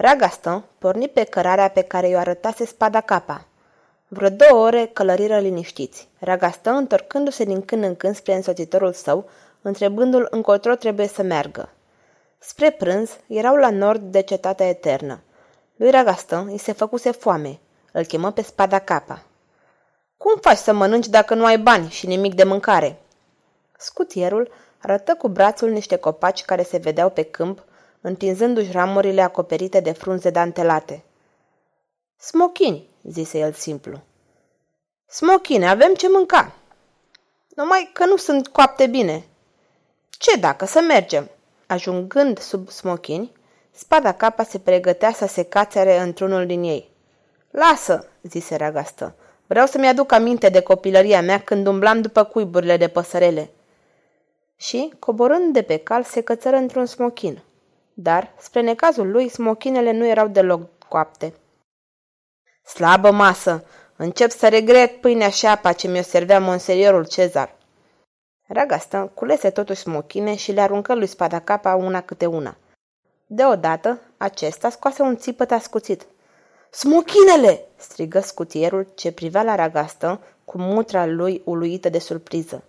Ragaston porni pe cărarea pe care i-o arătase spada capa. Vreo două ore călăriră liniștiți. Ragaston întorcându-se din când în când spre însoțitorul său, întrebându-l încotro trebuie să meargă. Spre prânz, erau la nord de cetatea eternă. Lui Ragaston îi se făcuse foame. Îl chemă pe spada capa. Cum faci să mănânci dacă nu ai bani și nimic de mâncare?" Scutierul arătă cu brațul niște copaci care se vedeau pe câmp, întinzându-și ramurile acoperite de frunze dantelate. Smochini, zise el simplu. Smochine, avem ce mânca. Numai că nu sunt coapte bine. Ce dacă să mergem? Ajungând sub smochini, spada capa se pregătea să se cațere într-unul din ei. Lasă, zise Ragastă. Vreau să-mi aduc aminte de copilăria mea când umblam după cuiburile de păsărele. Și, coborând de pe cal, se cățără într-un smochin. Dar, spre necazul lui, smochinele nu erau deloc coapte. Slabă masă! Încep să regret pâinea și apa ce mi-o servea monseriorul Cezar. Ragastă culese totuși smochine și le aruncă lui spada capa una câte una. Deodată, acesta scoase un țipăt ascuțit. Smochinele! strigă scutierul ce privea la Ragastă cu mutra lui uluită de surpriză.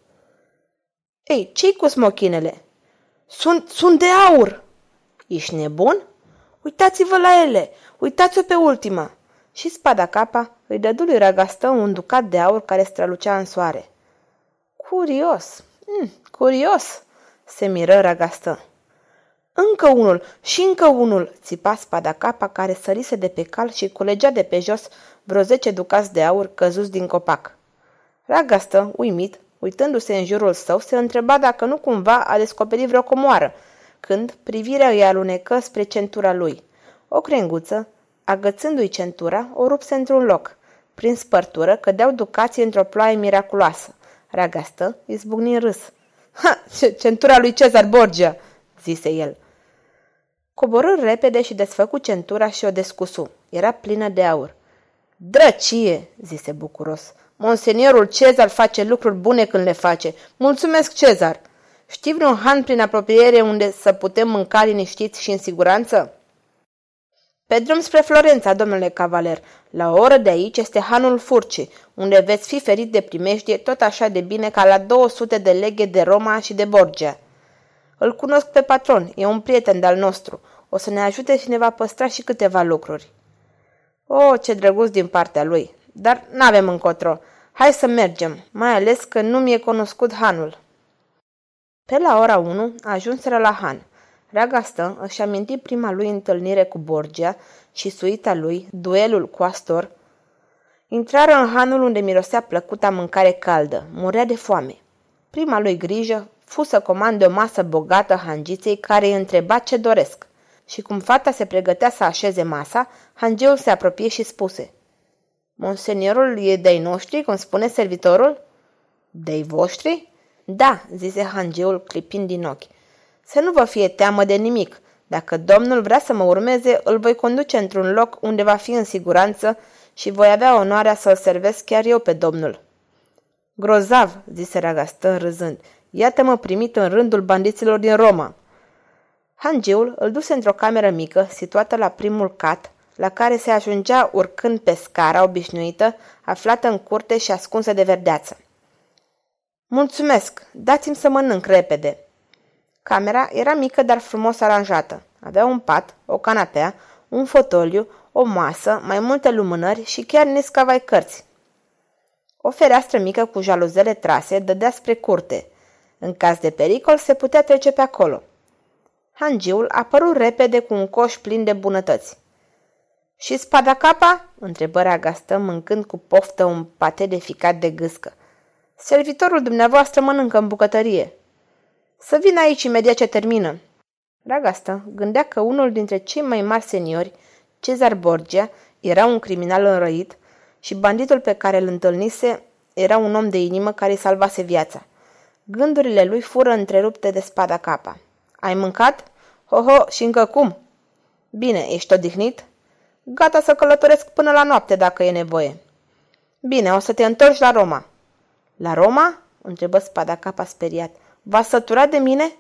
Ei, ce cu smochinele? Sunt, sunt de aur! Ești nebun? Uitați-vă la ele! Uitați-o pe ultima! Și spada capa îi dădu lui Ragastă un ducat de aur care strălucea în soare. Curios! Mm, curios! se miră Ragastă. Încă unul și încă unul, țipa spada capa care sărise de pe cal și culegea de pe jos vreo zece ducați de aur căzuți din copac. Ragastă, uimit, uitându-se în jurul său, se întreba dacă nu cumva a descoperit vreo comoară, când privirea îi alunecă spre centura lui. O crenguță, agățându-i centura, o rupse într-un loc. Prin spărtură cădeau ducații într-o ploaie miraculoasă. Ragastă izbucni în râs. Ha, centura lui Cezar Borgia!" zise el. Coborâ repede și desfăcu centura și o descusu. Era plină de aur. Drăcie, zise bucuros. Monseniorul Cezar face lucruri bune când le face. Mulțumesc, Cezar! Știi vreun han prin apropiere unde să putem mânca liniștiți și în siguranță? Pe drum spre Florența, domnule cavaler. La o oră de aici este hanul Furci, unde veți fi ferit de primejdie tot așa de bine ca la 200 de leghe de Roma și de Borgia. Îl cunosc pe patron, e un prieten de-al nostru. O să ne ajute și ne va păstra și câteva lucruri. O, ce drăguț din partea lui. Dar n-avem încotro. Hai să mergem, mai ales că nu mi-e cunoscut hanul. Pe la ora 1 ajunseră la Han. Ragastă își aminti prima lui întâlnire cu Borgia și suita lui, duelul cu Astor. Intrară în hanul unde mirosea plăcuta mâncare caldă, murea de foame. Prima lui grijă fu să comande o masă bogată hangiței care îi întreba ce doresc. Și cum fata se pregătea să așeze masa, hangeul se apropie și spuse Monseniorul e de-ai noștri, cum spune servitorul? De-ai voștri? Da, zise hangeul clipind din ochi. Să nu vă fie teamă de nimic. Dacă domnul vrea să mă urmeze, îl voi conduce într-un loc unde va fi în siguranță și voi avea onoarea să-l servesc chiar eu pe domnul. Grozav, zise Ragastă râzând, iată-mă primit în rândul bandiților din Roma. Hangeul îl duse într-o cameră mică, situată la primul cat, la care se ajungea urcând pe scara obișnuită, aflată în curte și ascunsă de verdeață. Mulțumesc, dați-mi să mănânc repede. Camera era mică, dar frumos aranjată. Avea un pat, o canapea, un fotoliu, o masă, mai multe lumânări și chiar niscavai cărți. O fereastră mică cu jaluzele trase dădea spre curte. În caz de pericol se putea trece pe acolo. Hangiul apărut repede cu un coș plin de bunătăți. Și spada capa?" întrebă Agastă, mâncând cu poftă un pate de ficat de gâscă. Servitorul dumneavoastră mănâncă în bucătărie. Să vină aici imediat ce termină. Ragasta gândea că unul dintre cei mai mari seniori, Cezar Borgia, Era un criminal înrăit și banditul pe care îl întâlnise era un om de inimă care îi salvase viața. Gândurile lui fură întrerupte de spada capa. Ai mâncat? Ho-ho, și încă cum? Bine, ești odihnit? Gata să călătoresc până la noapte dacă e nevoie. Bine, o să te întorci la Roma. La Roma? întrebă spada capa speriat. V-a săturat de mine?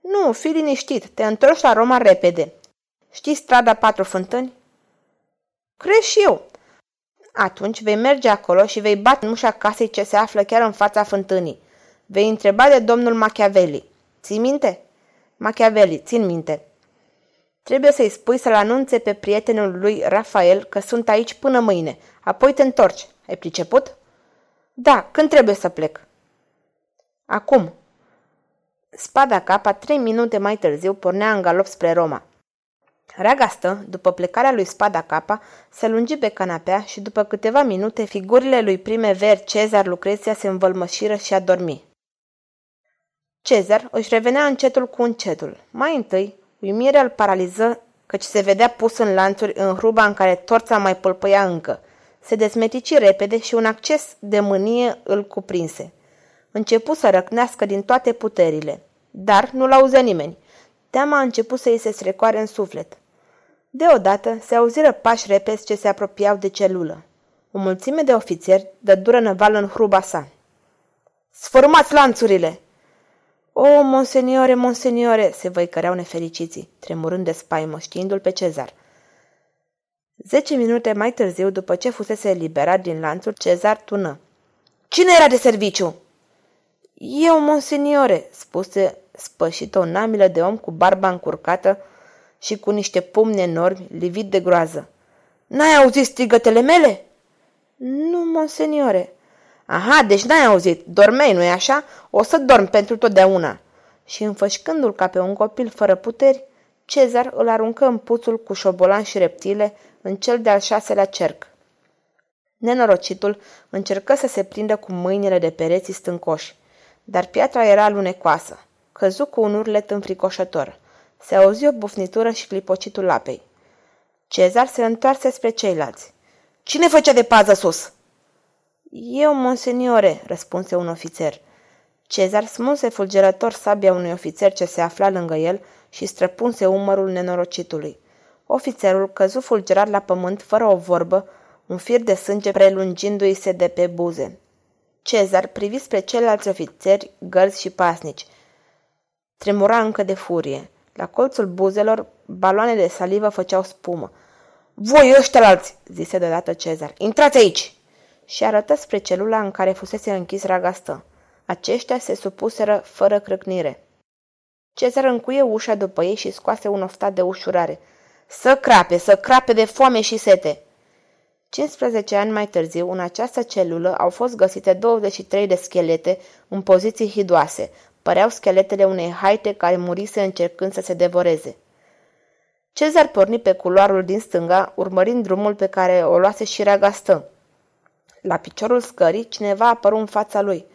Nu, fi liniștit, te întorci la Roma repede. Știi strada Patru Fântâni? Crezi și eu. Atunci vei merge acolo și vei bate în ușa casei ce se află chiar în fața fântânii. Vei întreba de domnul Machiavelli. Ții minte? Machiavelli, țin minte. Trebuie să-i spui să-l anunțe pe prietenul lui Rafael că sunt aici până mâine. Apoi te întorci. Ai priceput? Da, când trebuie să plec? Acum. Spada capa, trei minute mai târziu, pornea în galop spre Roma. Reagastă, după plecarea lui Spada Capa, se lungi pe canapea și după câteva minute figurile lui prime ver Cezar Lucreția se învălmășiră și a dormi. Cezar își revenea încetul cu încetul. Mai întâi, uimirea îl paraliză căci se vedea pus în lanțuri în hruba în care torța mai pâlpăia încă. Se desmetici repede și un acces de mânie îl cuprinse. Începu să răcnească din toate puterile, dar nu l-auză nimeni. Teama a început să îi se strecoare în suflet. Deodată se auziră pași repezi ce se apropiau de celulă. O mulțime de ofițeri dă dură năvală în hruba sa. Sfărâmați lanțurile! O, monseniore, monseniore, se văicăreau nefericiții, tremurând de spaimă, știindu-l pe cezar. Zece minute mai târziu, după ce fusese eliberat din lanțuri, cezar tună. Cine era de serviciu? Eu, monseniore, spuse spășită o namilă de om cu barba încurcată și cu niște pumni enormi, livid de groază. N-ai auzit strigătele mele? Nu, monseniore. Aha, deci n-ai auzit. Dormei, nu-i așa? O să dorm pentru totdeauna. Și înfășcându-l ca pe un copil fără puteri, Cezar îl aruncă în puțul cu șobolan și reptile în cel de-al șaselea cerc. Nenorocitul încercă să se prindă cu mâinile de pereții stâncoși, dar piatra era lunecoasă. Căzu cu un urlet înfricoșător. Se auzi o bufnitură și clipocitul apei. Cezar se întoarse spre ceilalți. Cine făcea de pază sus?" Eu, monseniore," răspunse un ofițer. Cezar smulse fulgerător sabia unui ofițer ce se afla lângă el și străpunse umărul nenorocitului. Ofițerul căzu fulgerat la pământ fără o vorbă, un fir de sânge prelungindu-i se de pe buze. Cezar privi spre ceilalți ofițeri, gărzi și pasnici. Tremura încă de furie. La colțul buzelor, baloane de salivă făceau spumă. Voi ăștialalți, zise deodată Cezar, intrați aici! Și arătă spre celula în care fusese închis ragastă. Aceștia se supuseră fără crâcnire. Cezar încuie ușa după ei și scoase un oftat de ușurare. Să crape, să crape de foame și sete! 15 ani mai târziu, în această celulă au fost găsite 23 de schelete în poziții hidoase, Păreau scheletele unei haite care murise încercând să se devoreze. Cezar porni pe culoarul din stânga, urmărind drumul pe care o luase și reagastă. La piciorul scării, cineva apăru în fața lui.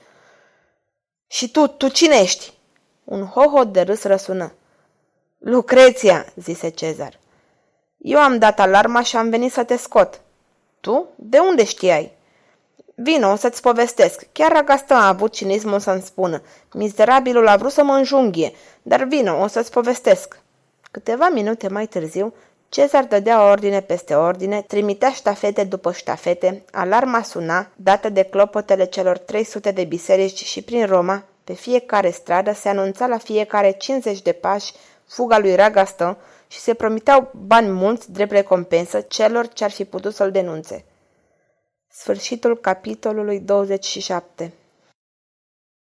Și tu, tu cine ești?" Un hohot de râs răsună. Lucreția, zise Cezar. Eu am dat alarma și am venit să te scot. Tu? De unde știai? Vino, o să-ți povestesc. Chiar Ragastă a avut cinismul să-mi spună. Mizerabilul a vrut să mă înjunghie, dar vino, o să-ți povestesc. Câteva minute mai târziu, Cezar dădea ordine peste ordine, trimitea ștafete după ștafete, alarma suna, dată de clopotele celor 300 de biserici și prin Roma, pe fiecare stradă se anunța la fiecare 50 de pași fuga lui Ragastă și se promiteau bani mulți drept recompensă celor ce ar fi putut să-l denunțe. Sfârșitul capitolului 27